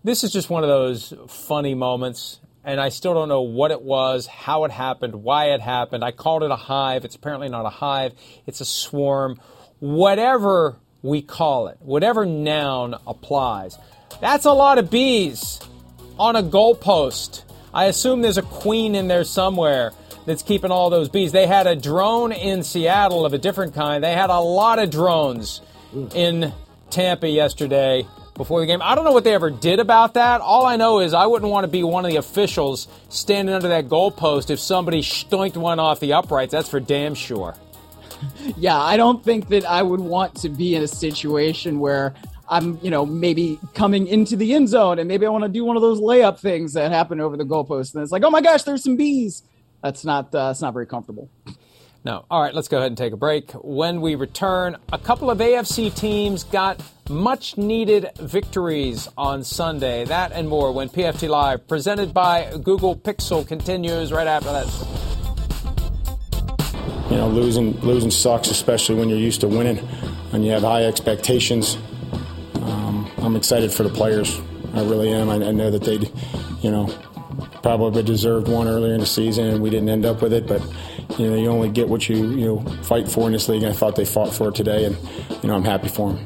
this is just one of those funny moments, and I still don't know what it was, how it happened, why it happened. I called it a hive. It's apparently not a hive, it's a swarm. Whatever we call it, whatever noun applies. That's a lot of bees on a goalpost. I assume there's a queen in there somewhere that's keeping all those bees. They had a drone in Seattle of a different kind. They had a lot of drones in Tampa yesterday before the game. I don't know what they ever did about that. All I know is I wouldn't want to be one of the officials standing under that goalpost if somebody stoinked one off the uprights. That's for damn sure. <laughs> yeah, I don't think that I would want to be in a situation where I'm, you know, maybe coming into the end zone and maybe I want to do one of those layup things that happen over the goalpost. And it's like, oh my gosh, there's some bees. That's not, uh, that's not very comfortable. No. All right, let's go ahead and take a break. When we return, a couple of AFC teams got much needed victories on Sunday. That and more when PFT Live, presented by Google Pixel, continues right after that. You know, losing losing sucks, especially when you're used to winning and you have high expectations. Um, I'm excited for the players. I really am. I, I know that they, you know, probably deserved one earlier in the season, and we didn't end up with it. But you know, you only get what you you know fight for in this league. And I thought they fought for it today, and you know, I'm happy for them.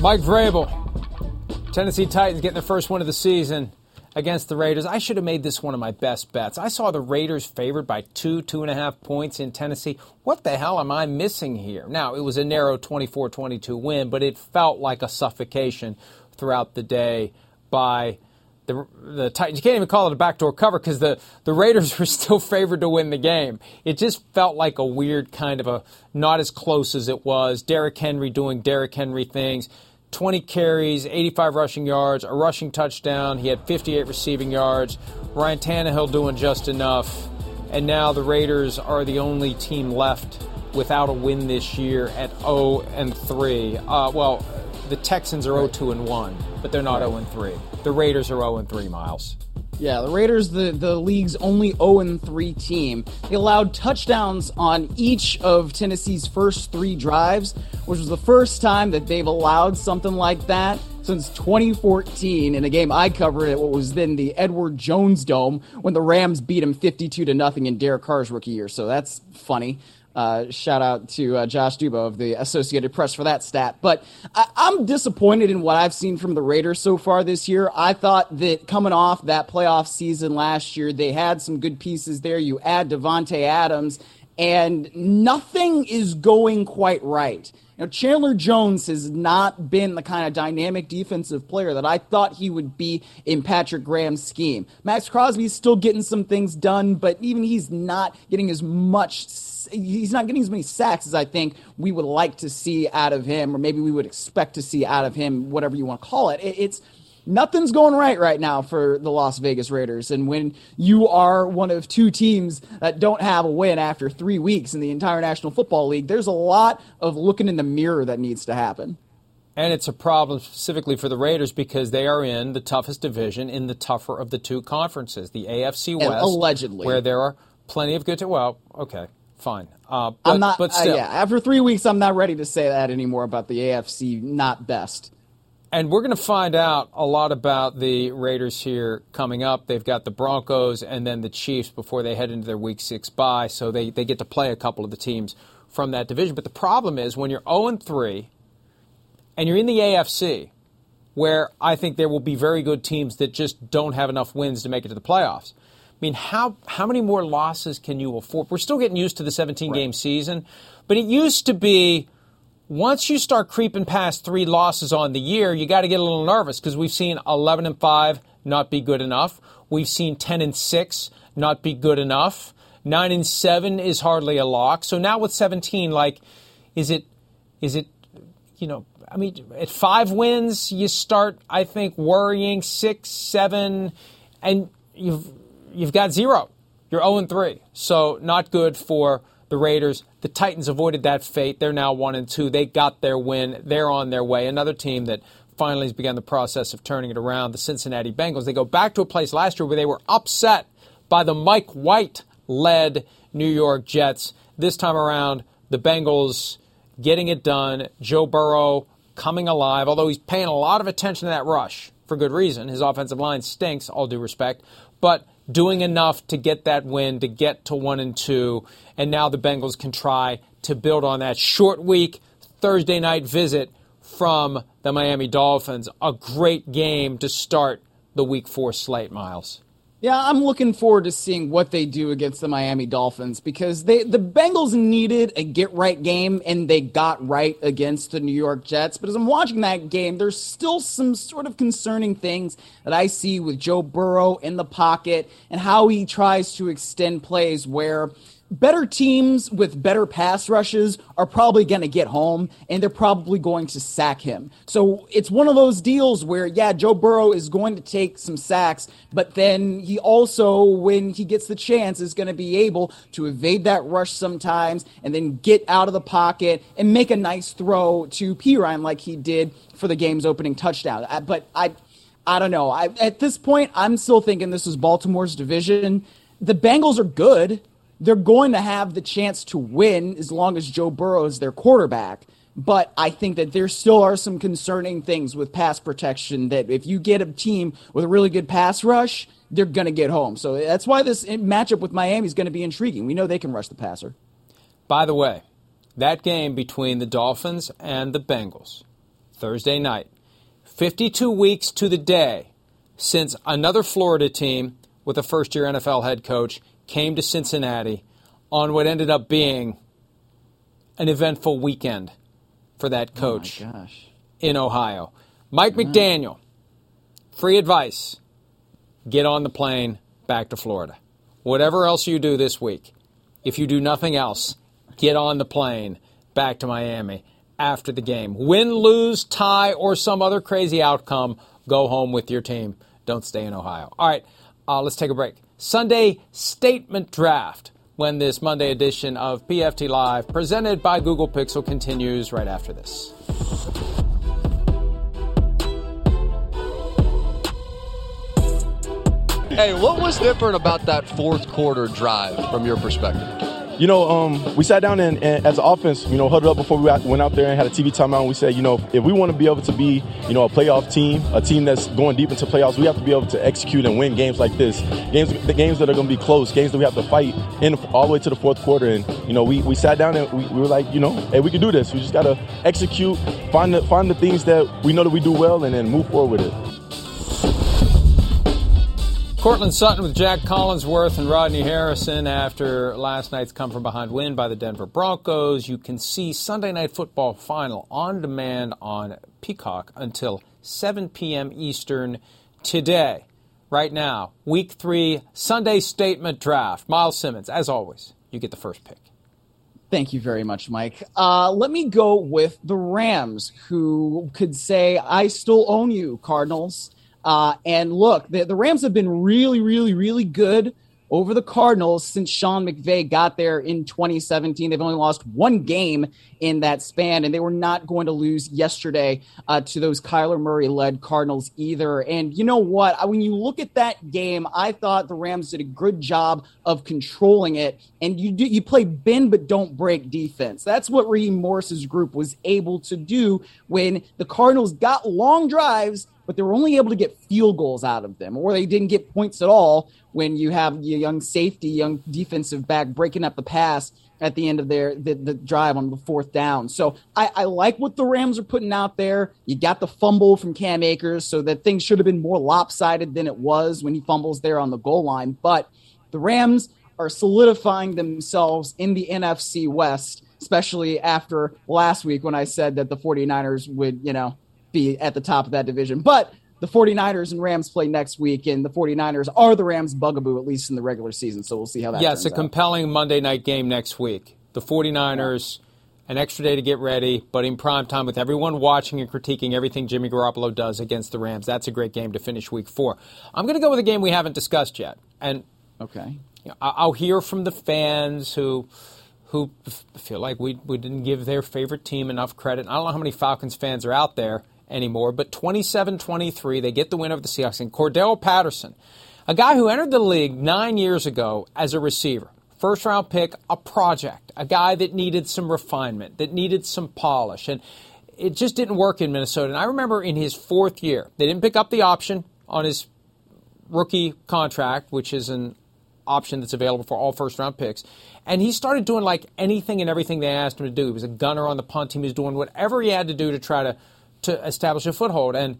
Mike Vrabel, Tennessee Titans getting their first win of the season against the Raiders. I should have made this one of my best bets. I saw the Raiders favored by two, two and a half points in Tennessee. What the hell am I missing here? Now, it was a narrow 24 22 win, but it felt like a suffocation throughout the day by the, the Titans. You can't even call it a backdoor cover because the, the Raiders <laughs> were still favored to win the game. It just felt like a weird kind of a not as close as it was. Derrick Henry doing Derrick Henry things. 20 carries, 85 rushing yards, a rushing touchdown. He had 58 receiving yards. Ryan Tannehill doing just enough. And now the Raiders are the only team left without a win this year at 0 and 3. Uh, well, the Texans are 0 2 and 1, but they're not 0 and 3. The Raiders are 0 and 3 miles. Yeah, the Raiders, the, the league's only 0 3 team. They allowed touchdowns on each of Tennessee's first three drives, which was the first time that they've allowed something like that since 2014 in a game I covered at what was then the Edward Jones Dome when the Rams beat him 52 to nothing in Derek Carr's rookie year. So that's funny. Uh, shout out to uh, Josh Dubow of the Associated Press for that stat. But I- am disappointed in what I've seen from the Raiders so far this year. I thought that coming off that playoff season last year, they had some good pieces there. You add Davante Adams, and nothing is going quite right. Know, Chandler Jones has not been the kind of dynamic defensive player that I thought he would be in Patrick Graham's scheme. Maxx Crosby's still getting some things done, but even he's not getting as much he's not getting as many sacks as I think we would like to see out of him, or maybe we would expect to see out of him, whatever you want to call it it's nothing's going right right now for the Las Vegas Raiders. And when you are one of two teams that don't have a win after three weeks in the entire National Football League, there's a lot of looking in the mirror that needs to happen. And it's a problem specifically for the Raiders because they are in the toughest division in the tougher of the two conferences, the AFC West, and allegedly, where there are plenty of good. To, well, okay, fine. Uh, but, I'm not. But uh, still. Uh, yeah, after three weeks, I'm not ready to say that anymore about the AFC not best. And we're going to find out a lot about the Raiders here coming up. They've got the Broncos and then the Chiefs before they head into their Week Six bye, so they they get to play a couple of the teams from that division. But the problem is when you're 0 3 and you're in the AFC, where I think there will be very good teams that just don't have enough wins to make it to the playoffs. I mean, how how many more losses can you afford? We're still getting used to the 17 game right. season, but it used to be once you start creeping past three losses on the year, you got to get a little nervous because we've seen 11 and 5 not be good enough. We've seen 10 and 6 not be good enough. Nine and seven is hardly a lock. So now with 17, like, is it, is it, you know, I mean, at five wins, you start, I think, worrying six, seven, and you've you've got zero. You're 0 and 3. So not good for the Raiders. The Titans avoided that fate. They're now 1 and 2. They got their win. They're on their way. Another team that finally has begun the process of turning it around, the Cincinnati Bengals. They go back to a place last year where they were upset by the Mike White led New York Jets. This time around, the Bengals getting it done. Joe Burrow coming alive, although he's paying a lot of attention to that rush for good reason. His offensive line stinks, all due respect, but doing enough to get that win, to get to one and two, and now the Bengals can try to build on that short week Thursday night visit from the Miami Dolphins. A great game to start the week four slate, Myles. Yeah, I'm looking forward to seeing what they do against the Miami Dolphins because they the Bengals needed a get right game and they got right against the New York Jets. But as I'm watching that game, there's still some sort of concerning things that I see with Joe Burrow in the pocket and how he tries to extend plays where better teams with better pass rushes are probably going to get home and they're probably going to sack him. So it's one of those deals where, yeah, Joe Burrow is going to take some sacks, but then he also, when he gets the chance, is going to be able to evade that rush sometimes and then get out of the pocket and make a nice throw to Perine like he did for the game's opening touchdown. But I, I don't know. I, at this point, I'm still thinking this is Baltimore's division. The Bengals are good they're going to have the chance to win as long as Joe Burrow is their quarterback. But I think that there still are some concerning things with pass protection that if you get a team with a really good pass rush, they're going to get home. So that's why this matchup with Miami is going to be intriguing. We know they can rush the passer. By the way, that game between the Dolphins and the Bengals, Thursday night, 52 weeks to the day since another Florida team with a first year NFL head coach came to Cincinnati on what ended up being an eventful weekend for that oh coach oh in Ohio. Mike McDaniel, free advice get on the plane back to Florida. Whatever else you do this week, if you do nothing else, get on the plane back to Miami after the game. Win, lose, tie, or some other crazy outcome, go home with your team. Don't stay in Ohio. All right, uh, let's take a break. Sunday Statement Draft when this Monday edition of PFT Live, presented by Google Pixel, continues right after this. Hey, what was different about that fourth quarter drive from your perspective? You know, um, we sat down and, and, as an offense, you know, huddled up before we went out there and had a TV timeout. And we said, you know, if we want to be able to be, you know, a playoff team, a team that's going deep into playoffs, we have to be able to execute and win games like this. Games, the games that are going to be close, games that we have to fight in all the way to the fourth quarter. And you know, we, we sat down and we, we were like, you know, hey, we can do this. We just got to execute, find the find the things that we know that we do well, and then move forward with it. Courtland Sutton with Jac Collinsworth and Rodney Harrison after last night's come from behind win by the Denver Broncos. You can see Sunday Night Football final on demand on Peacock until 7 p.m. Eastern today. Right now, week three, Sunday statement draft. Myles Simmons, as always, you get the first pick. Thank you very much, Mike. Uh, let me go with the Rams, who could say, I still own you, Cardinals. Uh, and look, the, the Rams have been really, really, really good over the Cardinals since Sean McVay got there in 2017. They've only lost one game in that span, and they were not going to lose yesterday uh, to those Kyler Murray led Cardinals either. And you know what? When you look at that game, I thought the Rams did a good job of controlling it. And you do, you play bend but don't break defense. That's what Raheem Morris's group was able to do when the Cardinals got long drives but they were only able to get field goals out of them, or they didn't get points at all when you have your young safety, young defensive back breaking up the pass at the end of their the, the drive on the fourth down. So I, I, like what the Rams are putting out there. You got the fumble from Cam Akers, so that thing should have been more lopsided than it was when he fumbles there on the goal line. But the Rams are solidifying themselves in the NFC West, especially after last week when I said that the 49ers would, you know, be at the top of that division. But the the 49ers and Rams play next week, and the 49ers are the Rams' bugaboo, at least in the regular season. So we'll see how that yeah, it's a compelling Monday night game next week. The 49ers, yeah. an extra day to get ready, but in prime time with everyone watching and critiquing everything Jimmy Garoppolo does against the Rams. That's a great game to finish week four. I'm going to go with a game we haven't discussed yet. And okay. You know, I'll hear from the fans who who feel like we, we didn't give their favorite team enough credit. I don't know how many Falcons fans are out there anymore, but 27 23, they get the win over the Seahawks. And Cordarrelle Patterson, a guy who entered the league nine years ago as a receiver, first round pick, a project, a guy that needed some refinement, that needed some polish. And it just didn't work in Minnesota. And I remember in his fourth year, they didn't pick up the option on his rookie contract, which is an option that's available for all first round picks. And he started doing like anything and everything they asked him to do. He was a gunner on the punt team. He was doing whatever he had to do to try to, to establish a foothold. And,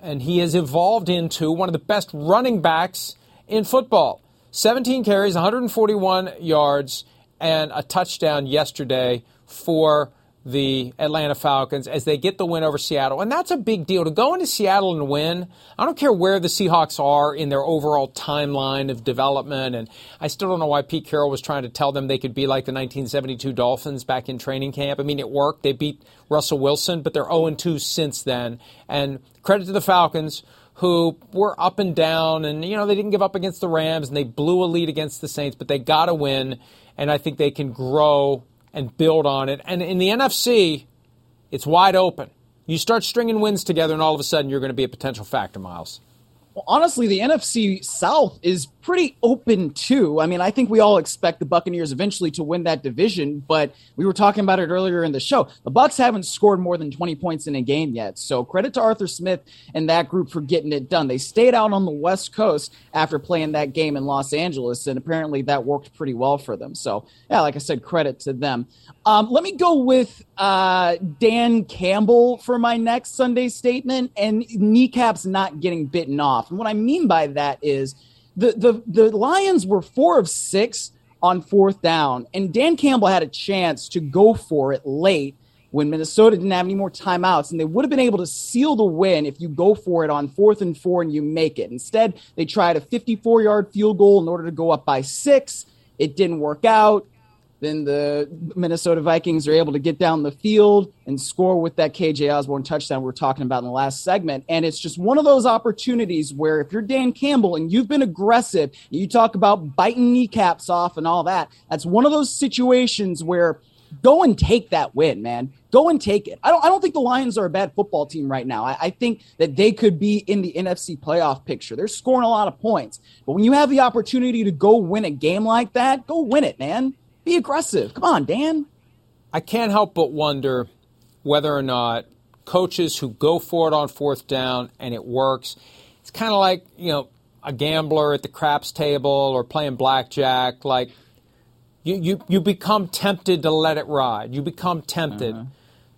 and he has evolved into one of the best running backs in football. 17 carries, 141 yards, and a touchdown yesterday for the Atlanta Falcons as they get the win over Seattle. And that's a big deal. To go into Seattle and win, I don't care where the Seahawks are in their overall timeline of development. And I still don't know why Pete Carroll was trying to tell them they could be like the 1972 Dolphins back in training camp. I mean, it worked. They beat Russell Wilson, but they're 0 2 since then. And credit to the Falcons who were up and down and you know they didn't give up against the Rams and they blew a lead against the Saints but they got to win and I think they can grow and build on it. And in the NFC, it's wide open. You start stringing wins together, and all of a sudden, you're going to be a potential factor, Myles. Well, honestly, the NFC South is pretty open too. I mean, I think we all expect the Buccaneers eventually to win that division, but we were talking about it earlier in the show. The Bucs haven't scored more than 20 points in a game yet. So credit to Arthur Smith and that group for getting it done. They stayed out on the West Coast after playing that game in Los Angeles, and apparently that worked pretty well for them. So, yeah, like I said, credit to them. Um, let me go with uh, Dan Campbell for my next Sunday statement and kneecaps not getting bitten off. And what I mean by that is the, the, the Lions were four of six on fourth down, and Dan Campbell had a chance to go for it late when Minnesota didn't have any more timeouts, and they would have been able to seal the win if you go for it on fourth and four and you make it. Instead, they tried a 54 yard field goal in order to go up by six. It didn't work out. Then the Minnesota Vikings are able to get down the field and score with that KJ Osborn touchdown we are talking about in the last segment. And it's just one of those opportunities where if you're Dan Campbell and you've been aggressive, you talk about biting kneecaps off and all that, that's one of those situations where go and take that win, man. Go and take it. I don't. I don't think the Lions are a bad football team right now. I, I, think that they could be in the NFC playoff picture. They're scoring a lot of points, but when you have the opportunity to go win a game like that, go win it, man. Be aggressive. Come on, Dan. I can't help but wonder whether or not coaches who go for it on fourth down and it works, it's kind of like, you know, a gambler at the craps table or playing blackjack. Like, you, you, you become tempted to let it ride. You become tempted. Uh-huh.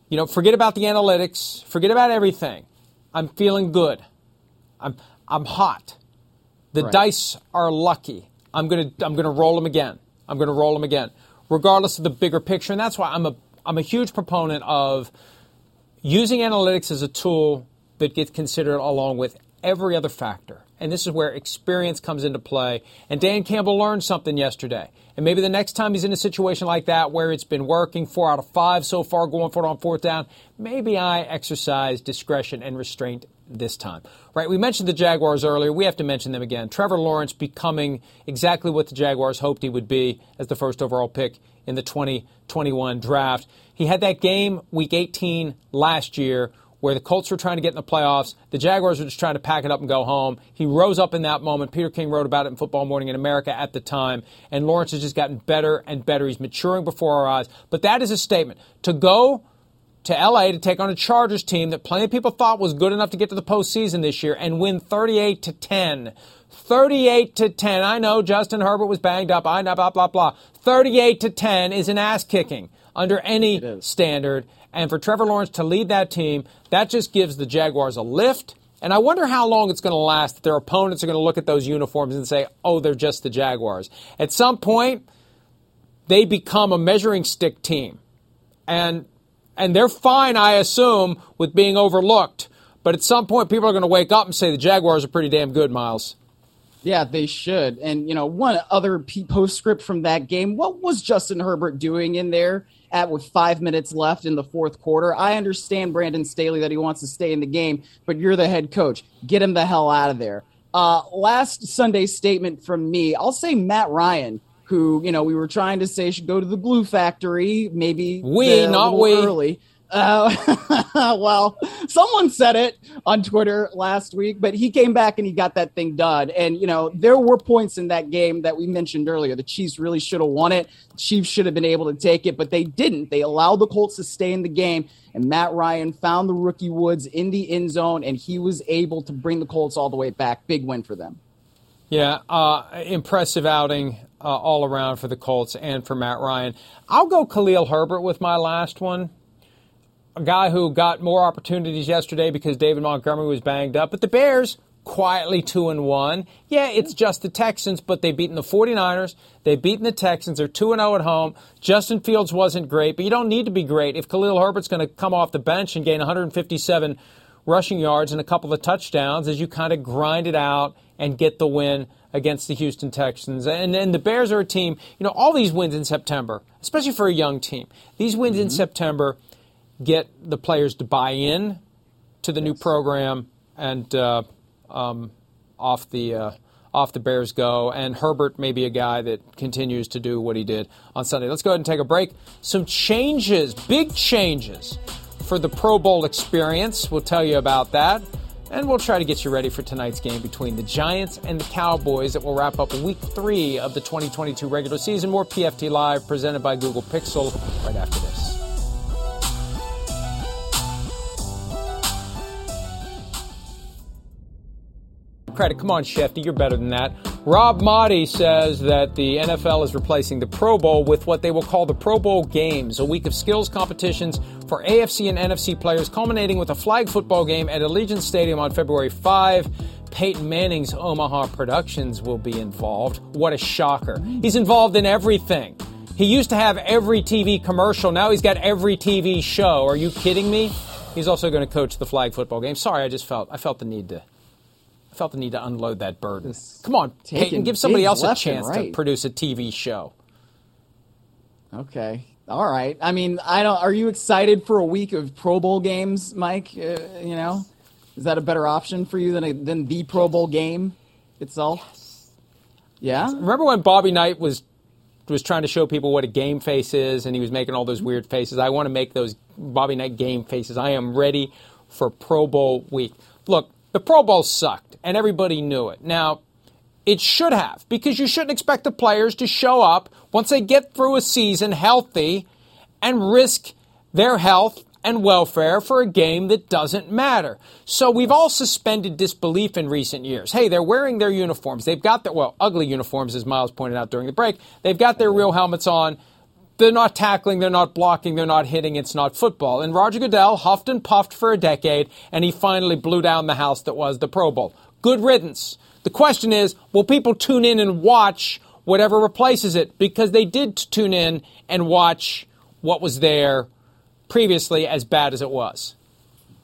You know, forget about the analytics, forget about everything. I'm feeling good. I'm, I'm hot. The right. dice are lucky. I'm going to I'm going to roll them again. I'm going to roll them again, regardless of the bigger picture. And that's why I'm a, I'm a huge proponent of using analytics as a tool that gets considered along with every other factor. And this is where experience comes into play. And Dan Campbell learned something yesterday. And maybe the next time he's in a situation like that where it's been working four out of five so far going for it on fourth down, maybe I exercise discretion and restraint this time. Right? We mentioned the Jaguars earlier. We have to mention them again. Trevor Lawrence becoming exactly what the Jaguars hoped he would be as the first overall pick in the 2021 draft. He had that game week 18 last year where the Colts were trying to get in the playoffs. The Jaguars were just trying to pack it up and go home. He rose up in that moment. Peter King wrote about it in Football Morning in America at the time. And Lawrence has just gotten better and better. He's maturing before our eyes. But that is a statement. To go to LA to take on a Chargers team that plenty of people thought was good enough to get to the postseason this year and win 38 to 10. 38 to 10. I know Justin Herbert was banged up. I know blah blah blah. 38 to 10 is an ass kicking under any standard. And for Trevor Lawrence to lead that team, that just gives the Jaguars a lift. And I wonder how long it's going to last that their opponents are going to look at those uniforms and say, "Oh, they're just the Jaguars." At some point, they become a measuring stick team. And and they're fine, I assume, with being overlooked But at some point, people are going to wake up and say the Jaguars are pretty damn good, Myles. Yeah, they should. And, you know, one other postscript from that game what was Justin Herbert doing in there at with five minutes left in the fourth quarter? I understand Brandon Staley that he wants to stay in the game, but you're the head coach. Get him the hell out of there. Uh, last Sunday statement from me, I'll say Matt Ryan, who, you know, we were trying to say should go to the glue factory, maybe we, not we. early. Uh, <laughs> well, someone said it on Twitter last week, but he came back and he got that thing done. And, you know, there were points in that game that we mentioned earlier. The Chiefs really should have won it. The Chiefs should have been able to take it, but they didn't. They allowed the Colts to stay in the game. And Matt Ryan found the rookie Woods in the end zone, and he was able to bring the Colts all the way back. Big win for them. Yeah, uh, impressive outing uh, all around for the Colts and for Matt Ryan. I'll go Khalil Herbert with my last one a guy who got more opportunities yesterday because David Montgomery was banged up. But the Bears quietly 2 and 1. Yeah, it's just the Texans, but they've beaten the 49ers, they've beaten the Texans, they're 2 and 0 at home. Justin Fields wasn't great, but you don't need to be great if Khalil Herbert's going to come off the bench and gain 157 rushing yards and a couple of touchdowns as you kind of grind it out and get the win against the Houston Texans. And then the Bears are a team, you know, all these wins in September, especially for a young team. These wins mm-hmm. in September get the players to buy in to the yes. new program and uh, um, off the uh, off the Bears go. And Herbert may be a guy that continues to do what he did on Sunday. Let's go ahead and take a break. Some changes, big changes for the Pro Bowl experience. We'll tell you about that. And we'll try to get you ready for tonight's game between the Giants and the Cowboys that will wrap up week three of the 2022 regular season. More PFT Live presented by Google Pixel right after this. credit. Come on, Schefty, you're better than that. Rob Maaddi says that the NFL is replacing the Pro Bowl with what they will call the Pro Bowl Games, a week of skills competitions for AFC and NFC players, culminating with a flag football game at Allegiant Stadium on February 5. Peyton Manning's Omaha Productions will be involved. What a shocker. He's involved in everything. He used to have every TV commercial. Now he's got every TV show. Are you kidding me? He's also going to coach the flag football game. Sorry, I just felt I felt the need to I felt the need to unload that burden. Come on, Peyton, give somebody else a chance right. to produce a TV show. Okay. All right. I mean, I don't. Are you excited for a week of Pro Bowl games, Mike? Uh, you know, is that a better option for you than a, than the Pro Bowl game itself? Yes. Yeah. Remember when Bobby Knight was was trying to show people what a game face is, and he was making all those weird faces. I want to make those Bobby Knight game faces. I am ready for Pro Bowl week. Look, the Pro Bowl sucked, and everybody knew it. Now, it should have, because you shouldn't expect the players to show up once they get through a season healthy and risk their health and welfare for a game that doesn't matter. So we've all suspended disbelief in recent years. Hey, they're wearing their uniforms. They've got their, well, ugly uniforms, as Myles pointed out during the break. They've got their real helmets on. They're not tackling, they're not blocking, they're not hitting, it's not football. And Roger Goodell huffed and puffed for a decade, and he finally blew down the house that was the Pro Bowl. Good riddance. The question is will people tune in and watch whatever replaces it? Because they did tune in and watch what was there previously, as bad as it was.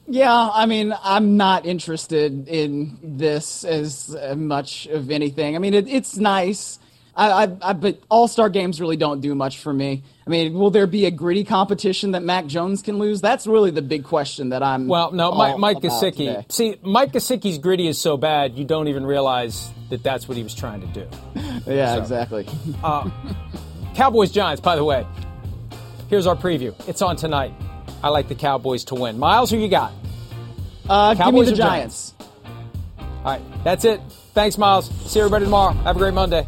Yeah, I mean, I'm not interested in this as uh, much of anything. I mean, it, it's nice I, I, I but All Star games really don't do much for me. I mean, will there be a gritty competition that Mac Jones can lose? That's really the big question that I'm. Well, no, Mike, Mike Gesicki. See, Mike Gesicki's gritty is so bad you don't even realize that that's what he was trying to do. <laughs> yeah, so, exactly. uh, Cowboys Giants. By the way, here's our preview. It's on tonight. I like the Cowboys to win. Myles, who you got? Uh, Cowboys give me the Giants. Giants. All right, that's it. Thanks, Myles. See everybody tomorrow. Have a great Monday.